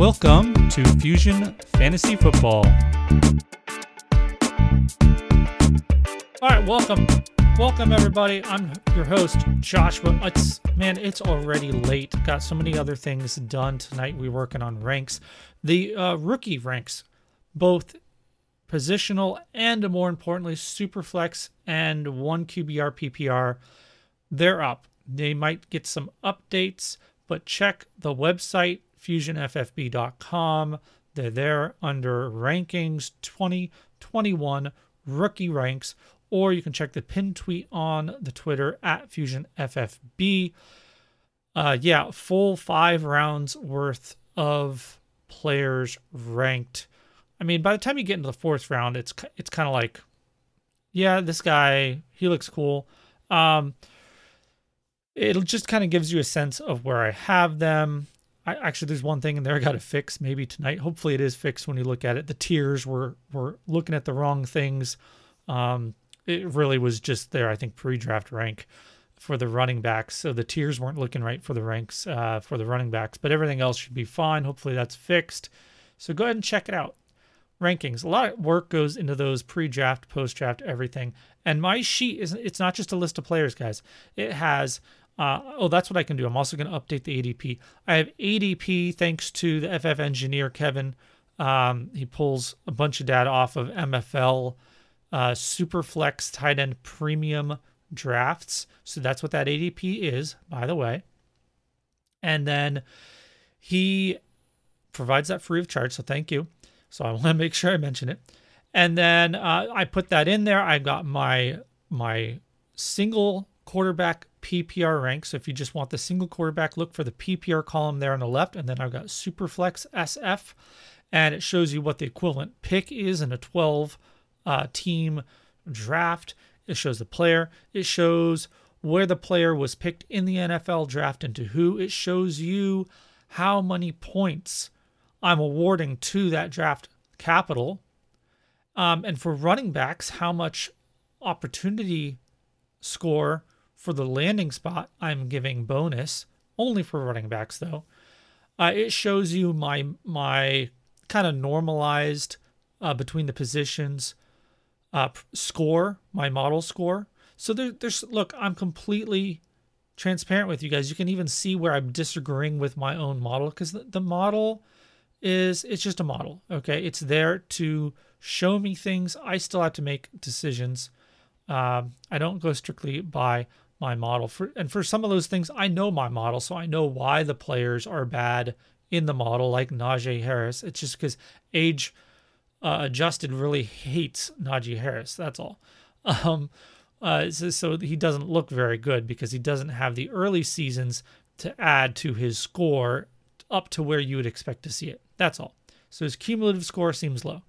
Welcome to Fusion Fantasy Football. All right, welcome, welcome everybody. I'm your host Joshua. It's man, it's already late. Got so many other things done tonight. We're working on ranks, the uh, rookie ranks, both positional and more importantly, super flex and one QBR PPR. They're up. They might get some updates, but check the website fusionffb.com. They're there under rankings 2021 rookie ranks, or you can check the pin tweet on the Twitter at fusionffb. Uh, yeah, full five rounds worth of players ranked. I mean, by the time you get into the fourth round, it's it's kind of like, yeah, this guy he looks cool. Um, it just kind of gives you a sense of where I have them. I, actually, there's one thing in there I got to fix maybe tonight. Hopefully, it is fixed when you look at it. The tiers were were looking at the wrong things. Um, it really was just there. I think pre-draft rank for the running backs, so the tiers weren't looking right for the ranks uh, for the running backs, but everything else should be fine. Hopefully, that's fixed. So go ahead and check it out. Rankings. A lot of work goes into those pre-draft, post-draft, everything. And my sheet is it's not just a list of players, guys. It has uh, oh, that's what I can do. I'm also going to update the ADP. I have ADP thanks to the FF engineer, Kevin. Um, he pulls a bunch of data off of MFL, uh, Superflex tight end premium drafts. So that's what that ADP is, by the way. And then he provides that free of charge. So thank you. So I want to make sure I mention it. And then uh, I put that in there. I got my my single quarterback PPR rank. So if you just want the single quarterback, look for the PPR column there on the left. And then I've got Superflex SF, and it shows you what the equivalent pick is in a 12 uh, team draft. It shows the player, it shows where the player was picked in the NFL draft and to who. It shows you how many points I'm awarding to that draft capital. Um, and for running backs, how much opportunity score for the landing spot, I'm giving bonus only for running backs though. Uh, it shows you my my kind of normalized uh, between the positions uh, score, my model score. So there, there's look, I'm completely transparent with you guys. You can even see where I'm disagreeing with my own model because the, the model is it's just a model. Okay, it's there to show me things. I still have to make decisions. Um, I don't go strictly by my model. For and for some of those things I know my model so I know why the players are bad in the model like Najee Harris. It's just because age uh, adjusted really hates Najee Harris that's all. Um uh, so, so he doesn't look very good because he doesn't have the early seasons to add to his score up to where you would expect to see it. That's all. So his cumulative score seems low.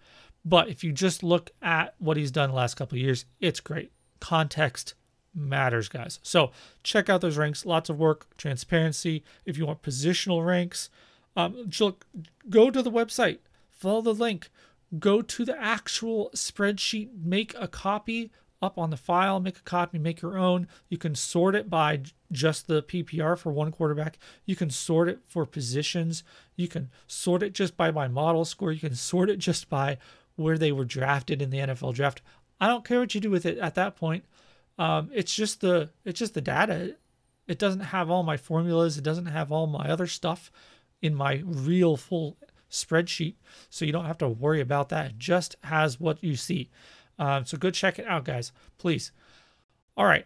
But if you just look at what he's done the last couple of years it's great. Context matters, guys. So check out those ranks. Lots of work, transparency. If you want positional ranks, um, go to the website, follow the link, go to the actual spreadsheet, make a copy up on the file, make a copy, make your own. You can sort it by just the PPR for one quarterback. You can sort it for positions. You can sort it just by my model score. You can sort it just by where they were drafted in the NFL draft. I don't care what you do with it at that point. Um, it's just the it's just the data. It doesn't have all my formulas. It doesn't have all my other stuff in my real full spreadsheet. So you don't have to worry about that. It just has what you see. Um, so go check it out, guys, please. All right.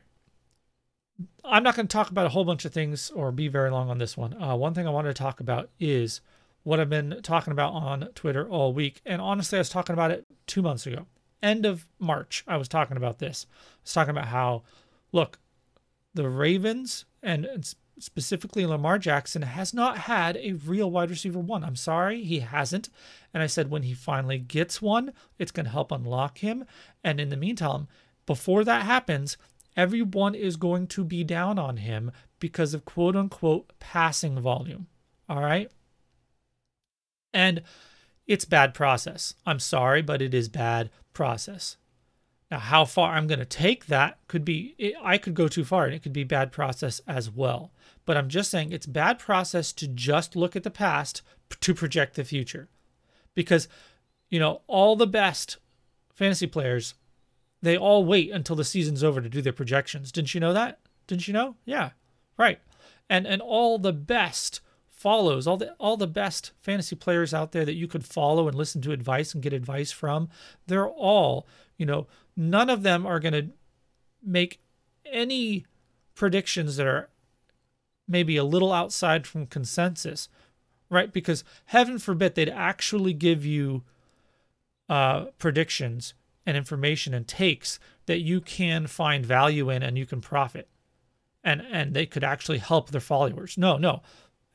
I'm not going to talk about a whole bunch of things or be very long on this one. Uh, one thing I wanted to talk about is what I've been talking about on Twitter all week. And honestly, I was talking about it two months ago end of March, I was talking about this. I was talking about how, look, the Ravens and specifically Lamar Jackson has not had a real wide receiver one. I'm sorry, he hasn't. And I said when he finally gets one, it's going to help unlock him. And in the meantime, before that happens, everyone is going to be down on him because of quote unquote passing volume. All right. And it's bad process. I'm sorry, but it is bad process. Now, how far I'm going to take that could be, it, I could go too far and it could be bad process as well. But I'm just saying it's bad process to just look at the past to project the future. Because, you know, all the best fantasy players, they all wait until the season's over to do their projections. Didn't you know that? Didn't you know? Yeah. Right. And and all the best follows, all the all the best fantasy players out there that you could follow and listen to advice and get advice from, they're all, you know, none of them are going to make any predictions that are maybe a little outside from consensus, right? Because heaven forbid they'd actually give you uh, predictions and information and takes that you can find value in and you can profit and and they could actually help their followers. No, no.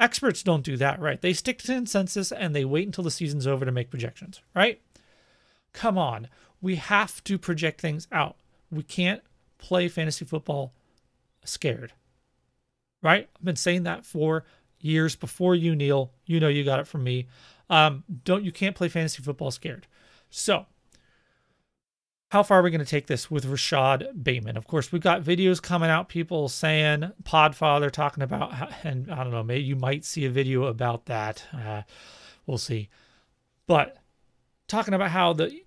Experts don't do that, right? They stick to consensus and they wait until the season's over to make projections, right? Come on. We have to project things out. We can't play fantasy football scared. Right? I've been saying that for years before you, Neil. You know you got it from me. Um, don't you can't play fantasy football scared. So how far are we going to take this with Rashod Bateman? Of course, we've got videos coming out, people saying Podfather talking about, and I don't know, maybe you might see a video about that. Uh, we'll see. But talking about how the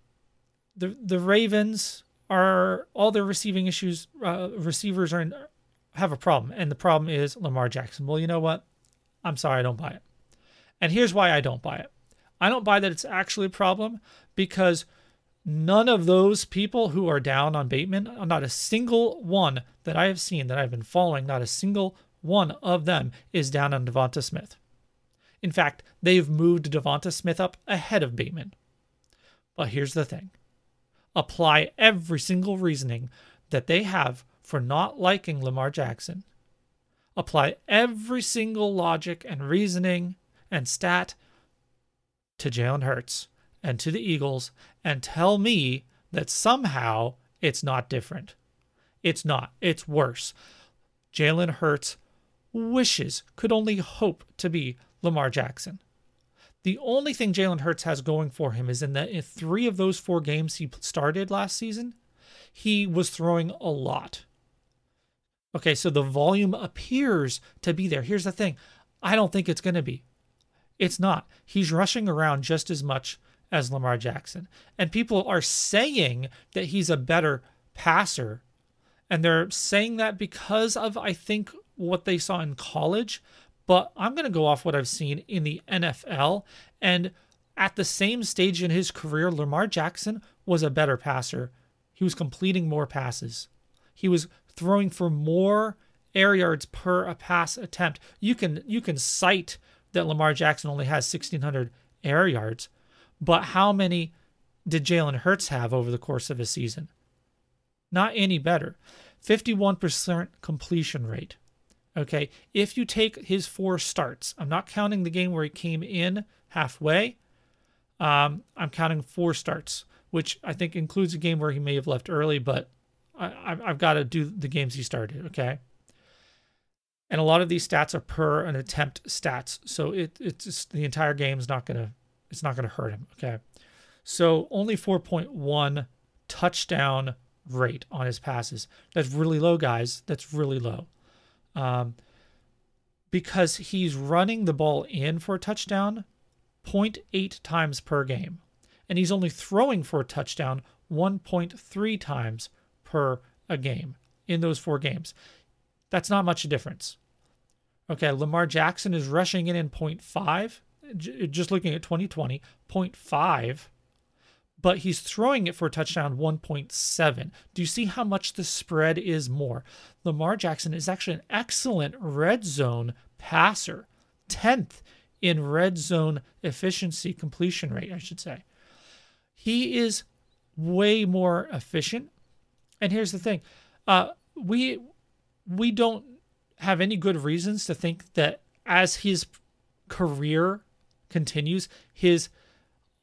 the the Ravens are all their receiving issues, uh, receivers are in, have a problem, and the problem is Lamar Jackson. Well, you know what? I'm sorry, I don't buy it. And here's why I don't buy it. I don't buy that it's actually a problem because none of those people who are down on Bateman, not a single one that I have seen that I've been following, not a single one of them is down on Devonta Smith. In fact, they've moved Devonta Smith up ahead of Bateman. But here's the thing apply every single reasoning that they have for not liking Lamar Jackson. Apply every single logic and reasoning and stat to Jalen Hurts and to the Eagles and tell me that somehow it's not different. It's not. It's worse. Jalen Hurts wishes, could only hope to be Lamar Jackson. The only thing Jalen Hurts has going for him is in that in three of those four games he started last season, he was throwing a lot. Okay, so the volume appears to be there. Here's the thing I don't think it's going to be. It's not. He's rushing around just as much as Lamar Jackson. And people are saying that he's a better passer. And they're saying that because of, I think, what they saw in college. But I'm going to go off what I've seen in the NFL. And at the same stage in his career, Lamar Jackson was a better passer. He was completing more passes, he was throwing for more air yards per a pass attempt. You can you can cite that Lamar Jackson only has 1600 air yards, but how many did Jalen Hurts have over the course of a season? Not any better. 51% completion rate. Okay. If you take his four starts, I'm not counting the game where he came in halfway. Um, I'm counting four starts, which I think includes a game where he may have left early, but I, have got to do the games he started. Okay. And a lot of these stats are per an attempt stats. So it, it's the entire game is not going to it's not going to hurt him. Okay. So only 4.1 touchdown rate on his passes. That's really low, guys. That's really low. Um, because he's running the ball in for a touchdown 0.8 times per game. And he's only throwing for a touchdown 1.3 times per a game in those four games. That's not much difference. Okay, Lamar Jackson is rushing in in 0.5 just looking at 2020, 0.5, but he's throwing it for a touchdown 1.7. Do you see how much the spread is more? Lamar Jackson is actually an excellent red zone passer, 10th in red zone efficiency completion rate, I should say. He is way more efficient. And here's the thing. Uh, we we don't have any good reasons to think that as his career continues, his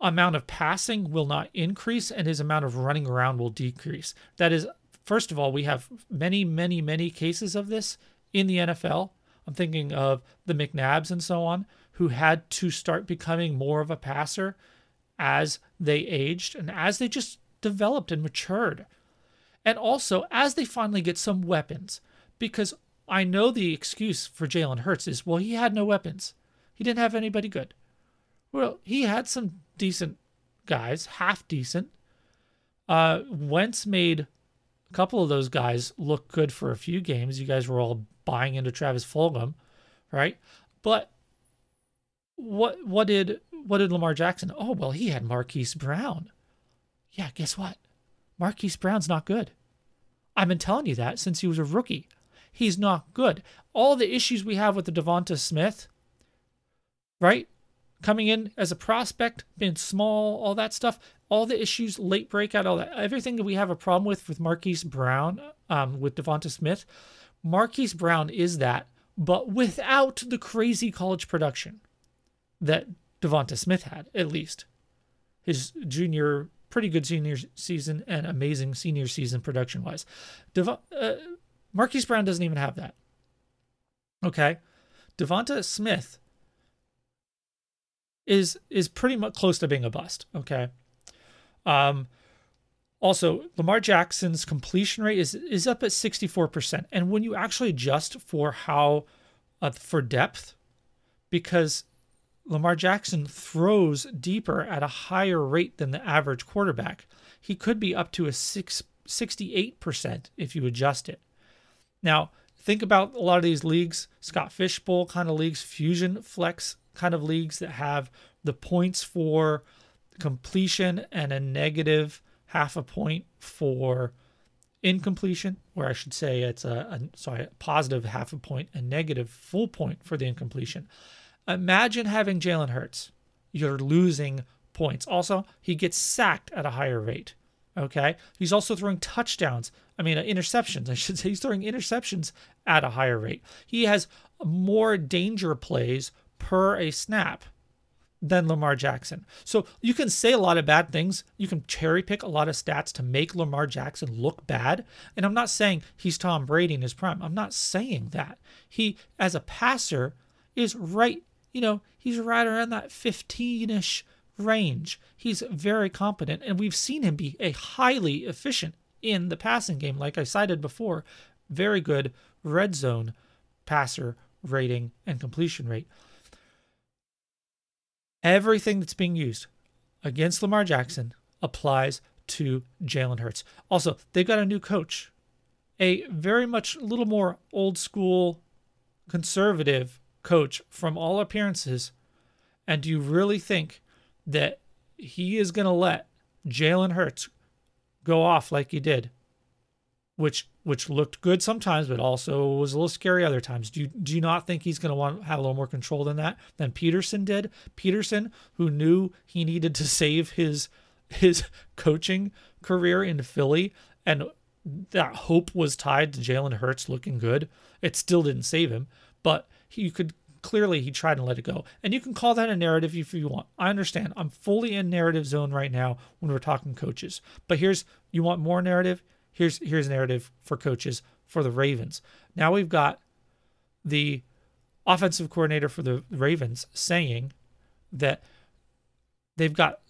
amount of passing will not increase and his amount of running around will decrease. That is, first of all, we have many, many, many cases of this in the NFL. I'm thinking of the McNabbs and so on, who had to start becoming more of a passer as they aged and as they just developed and matured. And also, as they finally get some weapons, because I know the excuse for Jalen Hurts is, well, he had no weapons. He didn't have anybody good. Well, he had some decent guys, half decent. Uh, Wentz made a couple of those guys look good for a few games. You guys were all buying into Travis Fulgham, right? But what what did what did Lamar Jackson? Oh well, he had Marquise Brown. Yeah, guess what? Marquise Brown's not good. I've been telling you that since he was a rookie. He's not good. All the issues we have with the Devonta Smith, right? Coming in as a prospect, being small, all that stuff, all the issues, late breakout, all that, everything that we have a problem with with Marquise Brown, um, with Devonta Smith, Marquise Brown is that, but without the crazy college production that Devonta Smith had, at least. His junior, pretty good senior season and amazing senior season production wise. Dev- uh, Marquise Brown doesn't even have that. Okay. Devonta Smith is is pretty much close to being a bust. Okay. Um, also, Lamar Jackson's completion rate is is up at 64%. And when you actually adjust for how uh, for depth, because Lamar Jackson throws deeper at a higher rate than the average quarterback. He could be up to a six, 68% if you adjust it. Now, think about a lot of these leagues, Scott Fish Bowl kind of leagues, Fusion Flex kind of leagues that have the points for completion and a negative half a point for incompletion, or I should say it's a, a sorry, a positive half a point and negative full point for the incompletion. Imagine having Jalen Hurts. You're losing points. Also, he gets sacked at a higher rate. Okay. He's also throwing touchdowns. I mean, uh, interceptions, I should say. He's throwing interceptions at a higher rate. He has more danger plays per a snap than Lamar Jackson. So you can say a lot of bad things. You can cherry pick a lot of stats to make Lamar Jackson look bad. And I'm not saying he's Tom Brady in his prime. I'm not saying that. He, as a passer, is right you know, he's right around that 15 ish range. He's very competent, and we've seen him be a highly efficient in the passing game, like I cited before. Very good red zone passer rating and completion rate. Everything that's being used against Lamar Jackson applies to Jalen Hurts. Also, they've got a new coach, a very much a little more old school conservative coach from all appearances. And do you really think that he is going to let Jalen Hurts go off like he did, which which looked good sometimes, but also was a little scary other times? Do you do you not think he's going to want have a little more control than that than Pederson did? Pederson, who knew he needed to save his his coaching career in Philly, and that hope was tied to Jalen Hurts looking good. It still didn't save him, but you could clearly he tried to let it go. And you can call that a narrative if you want. I understand. I'm fully in narrative zone right now when we're talking coaches. But here's you want more narrative? Here's here's narrative for coaches for the Ravens. Now we've got the offensive coordinator for the Ravens saying that they've got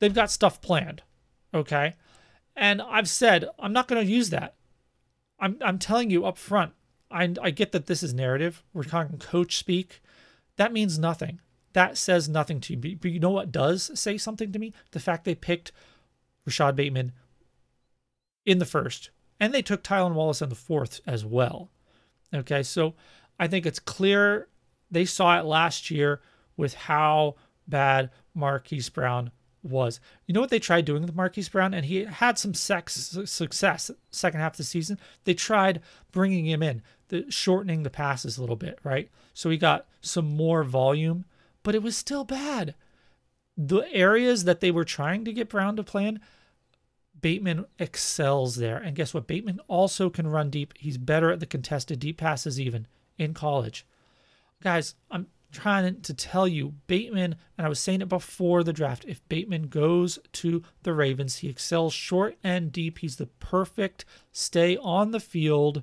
they've got stuff planned. Okay? And I've said I'm not going to use that. I'm I'm telling you up front, I, I get that this is narrative. We're talking coach speak. That means nothing. That says nothing to me. But you know what does say something to me? The fact they picked Rashod Bateman in the first, and they took Tylan Wallace in the fourth as well. Okay, so I think it's clear they saw it last year with how bad Marquise Brown was. You know what they tried doing with Marquise Brown? And he had some sex success second half of the season. They tried bringing him in, the, shortening the passes a little bit, right? So he got some more volume, but it was still bad. The areas that they were trying to get Brown to play in, Bateman excels there. And guess what? Bateman also can run deep. He's better at the contested deep passes even in college. Guys, I'm trying to tell you, Bateman, and I was saying it before the draft, if Bateman goes to the Ravens, he excels short and deep. He's the perfect stay on the field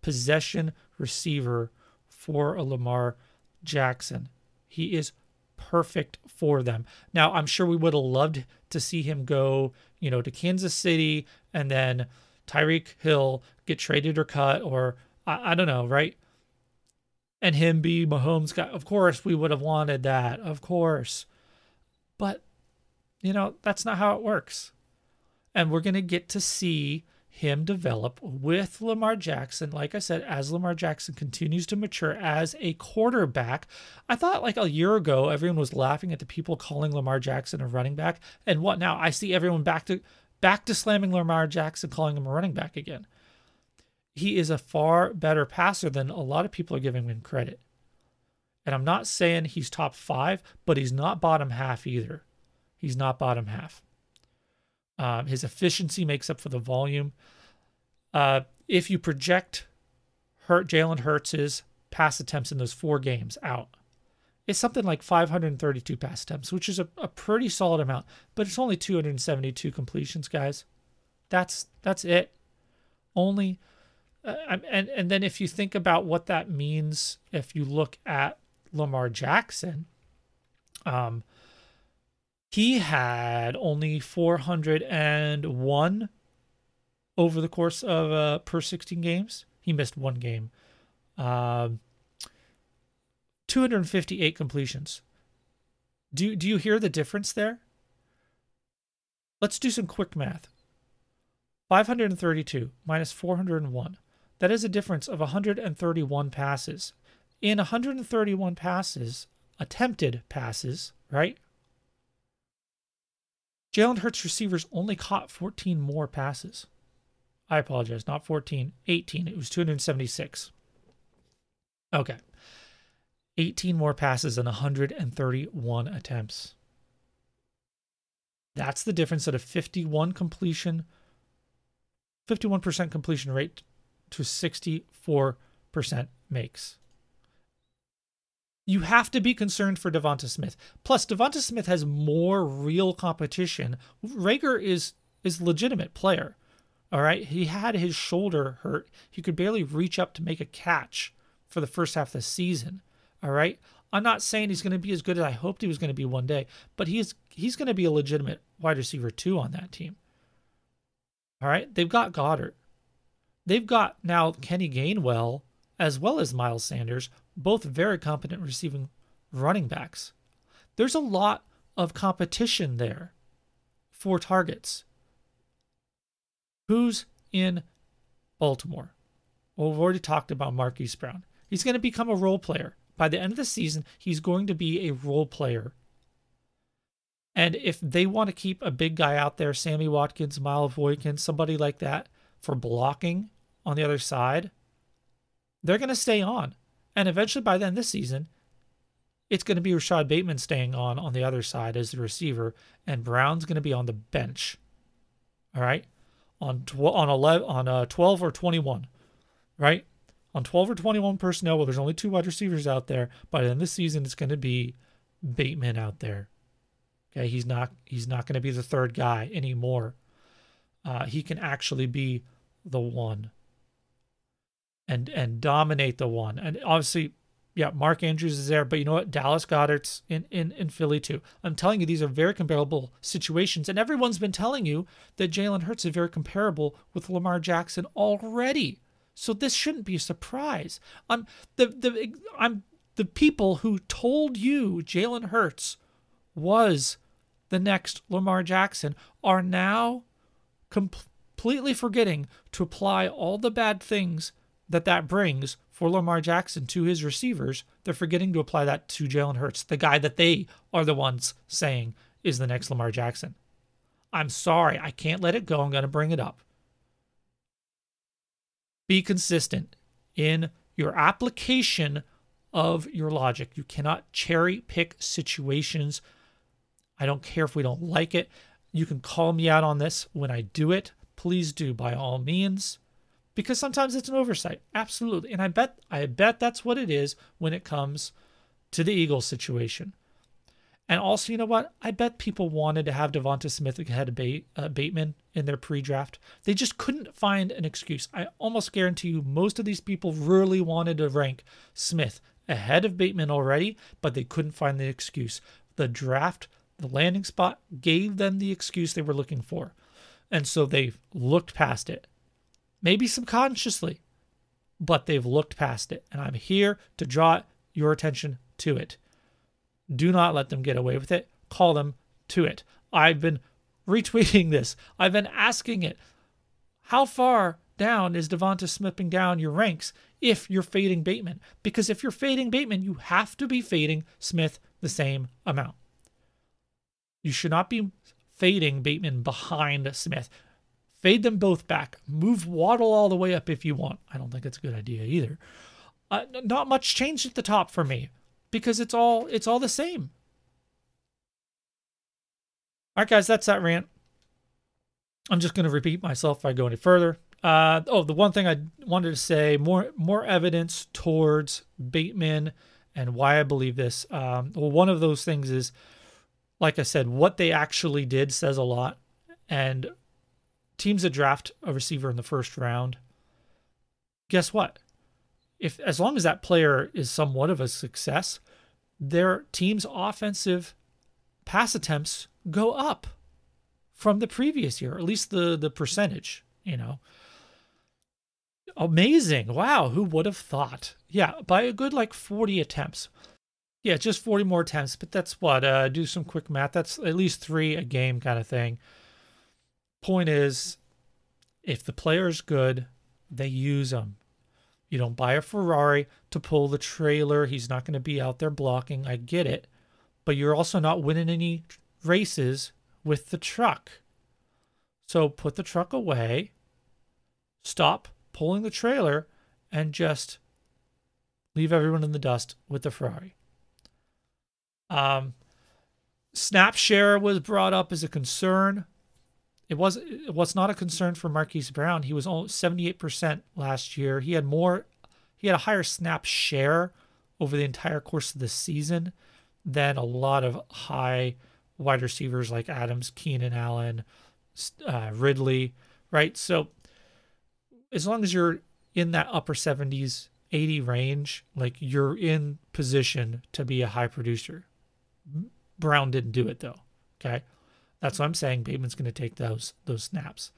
possession receiver for a Lamar Jackson. He is perfect for them. Now, I'm sure we would have loved to see him go, you know, to Kansas City and then, Tyreek Hill get traded or cut, or I, I don't know, right? And him be Mahomes guy. Of course, we would have wanted that. Of course. But, you know, that's not how it works. And we're going to get to see him develop with Lamar Jackson. Like I said, as Lamar Jackson continues to mature as a quarterback, I thought like a year ago, everyone was laughing at the people calling Lamar Jackson a running back. And what now? I see everyone back to back to slamming Lamar Jackson, calling him a running back again. He is a far better passer than a lot of people are giving him credit. And I'm not saying he's top five, but he's not bottom half either. He's not bottom half. Um, his efficiency makes up for the volume. Uh, if you project Hurt Jalen Hurts's pass attempts in those four games out, it's something like 532 pass attempts, which is a, a pretty solid amount, but it's only 272 completions, guys. That's that's it. Only, uh, and and then if you think about what that means, if you look at Lamar Jackson, um, he had only 401 over the course of uh, per 16 games. He missed one game. Um, 258 completions. Do do you hear the difference there? Let's do some quick math. 532 minus 401. That is a difference of 131 passes. In 131 passes, attempted passes, right? Jalen Hurts receivers only caught 14 more passes. I apologize, not 14, 18. It was 276. Okay. 18 more passes and 131 attempts. That's the difference that a 51 completion 51% completion rate to 64% makes you have to be concerned for Devonta Smith. Plus, Devonta Smith has more real competition. Reagor is is legitimate player. All right, he had his shoulder hurt. He could barely reach up to make a catch for the first half of the season. All right, I'm not saying he's going to be as good as I hoped he was going to be one day, but he's he's going to be a legitimate wide receiver too on that team. All right, they've got Goedert. They've got now Kenny Gainwell as well as Miles Sanders, both very competent receiving running backs. There's a lot of competition there for targets. Who's in Baltimore? Well, we've already talked about Marquise Brown. He's going to become a role player. By the end of the season, he's going to be a role player. And if they want to keep a big guy out there, Sammy Watkins, Miles Boykin, somebody like that, for blocking on the other side, they're going to stay on. And eventually, by then this season, it's going to be Rashod Bateman staying on on the other side as the receiver, and Brown's going to be on the bench. All right, on tw- on eleven on uh, twelve or twenty one, right? On twelve or twenty one personnel, well, there's only two wide receivers out there. By then this season, it's going to be Bateman out there. Okay, he's not he's not going to be the third guy anymore. Uh, he can actually be the one and and dominate the one. And obviously, yeah, Mark Andrews is there, but you know what? Dallas Goedert's in, in, in Philly too. I'm telling you, these are very comparable situations. And everyone's been telling you that Jalen Hurts is very comparable with Lamar Jackson already. So this shouldn't be a surprise. I'm the the I'm the people who told you Jalen Hurts was the next Lamar Jackson are now completely forgetting to apply all the bad things that that brings for Lamar Jackson to his receivers, they're forgetting to apply that to Jalen Hurts, the guy that they are the ones saying is the next Lamar Jackson. I'm sorry, I can't let it go. I'm going to bring it up. Be consistent in your application of your logic. You cannot cherry pick situations. I don't care if we don't like it. You can call me out on this when I do it. Please do by all means because sometimes it's an oversight. Absolutely. And I bet I bet that's what it is when it comes to the Eagles situation. And also, you know what? I bet people wanted to have Devonta Smith ahead of Bate, uh, Bateman in their pre-draft. They just couldn't find an excuse. I almost guarantee you, most of these people really wanted to rank Smith ahead of Bateman already, but they couldn't find the excuse. The draft, the landing spot, gave them the excuse they were looking for, and so they looked past it maybe subconsciously, but they've looked past it. And I'm here to draw your attention to it. Do not let them get away with it. Call them to it. I've been retweeting this, I've been asking it. How far down is Devonta slipping down your ranks if you're fading Bateman? Because if you're fading Bateman, you have to be fading Smith the same amount. You should not be fading Bateman behind Smith. Fade them both back. Move Waddle all the way up if you want. I don't think it's a good idea either. Uh, not much change at the top for me because it's all it's all the same. All right, guys, that's that rant. I'm just going to repeat myself if I go any further. Uh, oh, the one thing I wanted to say more more evidence towards Bateman and why I believe this. Um, well, one of those things is, like I said, what they actually did says a lot. And teams that draft a receiver in the first round, guess what? If as long as that player is somewhat of a success, their team's offensive pass attempts go up from the previous year, at least the the percentage, you know. Amazing. Wow, who would have thought? Yeah, by a good like 40 attempts. Yeah, just 40 more attempts, but that's what uh do some quick math. That's at least 3 a game kind of thing. Point is if the player is good, they use them. You don't buy a Ferrari to pull the trailer. He's not going to be out there blocking. I get it. But you're also not winning any races with the truck. So put the truck away, stop pulling the trailer, and just leave everyone in the dust with the Ferrari. Um, snap share was brought up as a concern. It was it was not a concern for Marquise Brown. He was only 78% last year. He had more he had a higher snap share over the entire course of the season than a lot of high wide receivers like Adams, Keenan Allen, uh, Ridley, right? So as long as you're in that upper 70s, 80 range, like you're in position to be a high producer. Brown didn't do it though. Okay. That's what I'm saying. Bateman's going to take those those snaps.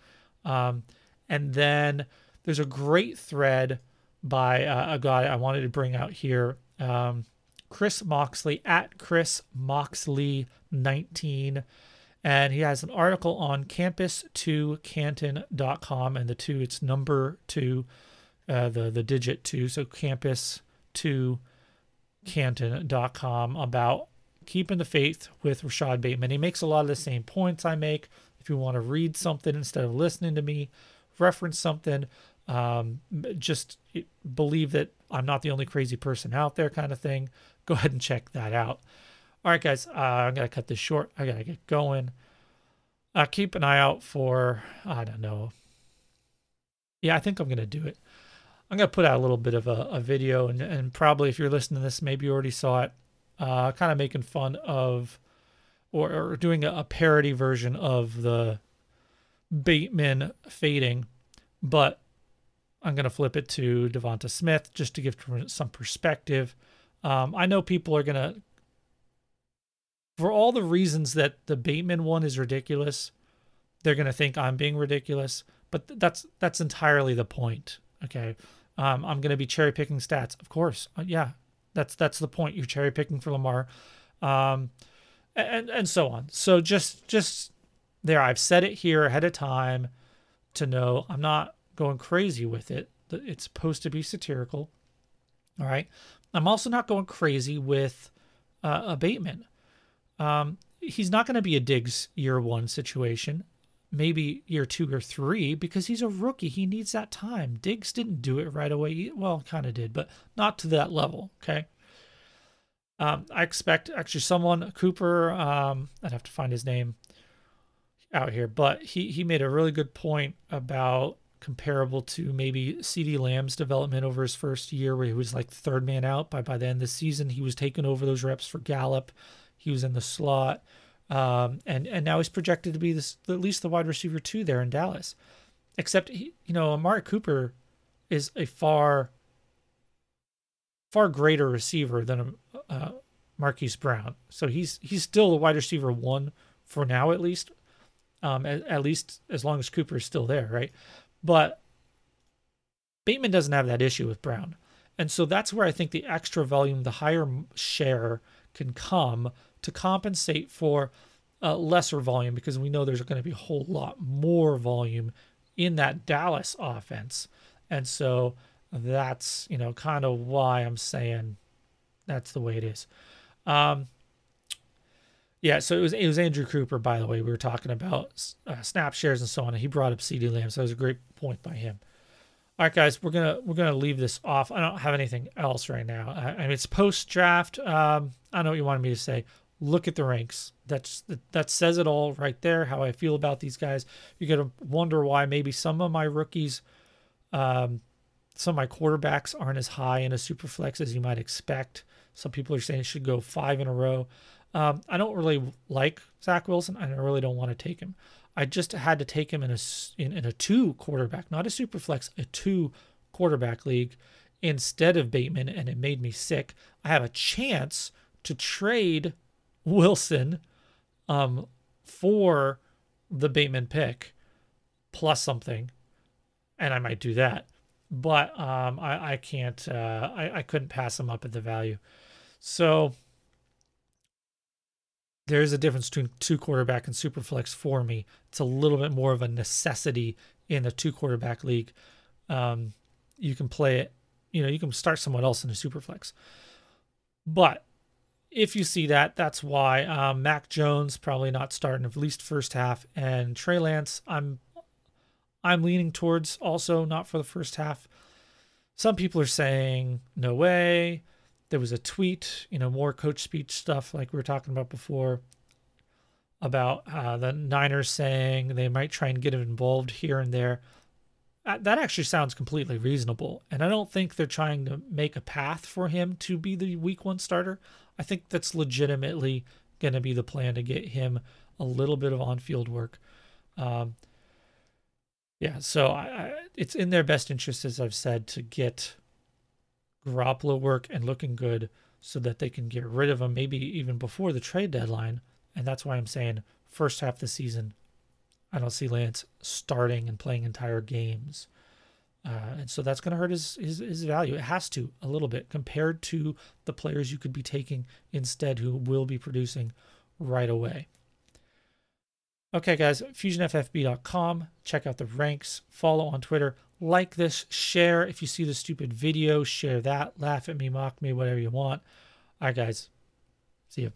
Um, and then there's a great thread by uh, a guy I wanted to bring out here. Um, Chris Moxley at Chris Moxley 19 and he has an article on campus2canton.com and the two it's number 2 uh, the the digit 2 so campus2canton.com about keeping the faith with Rashod Bateman. He makes a lot of the same points I make. If you want to read something instead of listening to me, reference something, um, just believe that I'm not the only crazy person out there, kind of thing. Go ahead and check that out. All right, guys, uh, I'm to cut this short. I got to get going. Uh, keep an eye out for, I don't know. Yeah, I think I'm to do it. I'm to put out a little bit of a, a video, and, and probably if you're listening to this, maybe you already saw it. Uh, kind of making fun of or, or doing a, a parody version of the Bateman fading, but I'm going to flip it to Devonta Smith just to give some perspective. Um, I know people are going to for all the reasons that the Bateman one is ridiculous, they're going to think I'm being ridiculous. But that's that's entirely the point. Okay, um, I'm going to be cherry picking stats, of course. Uh, yeah, that's that's the point. You're cherry picking for Lamar, um, and and so on. So just just there, I've said it here ahead of time to know I'm not going crazy with it. It's supposed to be satirical. All right. I'm also not going crazy with uh, a Bateman. Um, he's not going to be a Diggs year one situation, maybe year two or three, because he's a rookie. He needs that time. Diggs didn't do it right away. Well, kind of did, but not to that level. Okay. Um, I expect actually someone Cooper. Um, I'd have to find his name out here, but he he made a really good point about comparable to maybe CeeDee Lamb's development over his first year, where he was like third man out. By by the end of the season, he was taking over those reps for Gallup. He was in the slot, um, and and now he's projected to be this at least the wide receiver two there in Dallas. Except he, you know, Amari Cooper is a far far greater receiver than uh, Marquise Brown. So he's he's still the wide receiver one for now at least. Um, at, at least as long as Cooper is still there, right? But Bateman doesn't have that issue with Brown. And so that's where I think the extra volume, the higher share can come to compensate for uh, lesser volume because we know there's going to be a whole lot more volume in that Dallas offense. And so that's, you know, kind of why I'm saying that's the way it is. Um, yeah, so it was it was Andrew Cooper, by the way. We were talking about uh, snap shares and so on, and he brought up CeeDee Lamb, so that was a great point by him. All right, guys, we're gonna we're gonna leave this off. I don't have anything else right now. I, I mean, it's post draft. Um, I don't know what you wanted me to say. Look at the ranks. That's that says it all right there. How I feel about these guys. You're gonna wonder why maybe some of my rookies, um, some of my quarterbacks aren't as high in a super flex as you might expect. Some people are saying it should go five in a row. Um, I don't really like Zach Wilson. I really don't want to take him. I just had to take him in a in, in a two quarterback, not a super flex, a two quarterback league instead of Bateman, and it made me sick. I have a chance to trade Wilson um, for the Bateman pick plus something, and I might do that. But um, I, I can't. Uh, I, I couldn't pass him up at the value. So there's a difference between two quarterback and super flex for me. It's a little bit more of a necessity in a two quarterback league. Um, you can play it, you know, you can start someone else in a super flex. But if you see that, that's why um, Mac Jones probably not starting at least first half, and Trey Lance, I'm I'm leaning towards also not for the first half. Some people are saying no way there was a tweet, you know, more coach speech stuff like we were talking about before about uh, the Niners saying they might try and get him involved here and there. That actually sounds completely reasonable. And I don't think they're trying to make a path for him to be the week one starter. I think that's legitimately going to be the plan to get him a little bit of on field work. Um, yeah, so I, I, it's in their best interest, as I've said, to get Garoppolo work and looking good so that they can get rid of him maybe even before the trade deadline. And that's why I'm saying first half of the season, I don't see Lance starting and playing entire games. Uh, and so that's going to hurt his, his, his value. It has to a little bit compared to the players you could be taking instead who will be producing right away. Okay, guys, fusionffb.com. Check out the ranks. Follow on Twitter like this, share. If you see the stupid video, share that. Laugh at me, mock me, whatever you want. All right, guys. See you.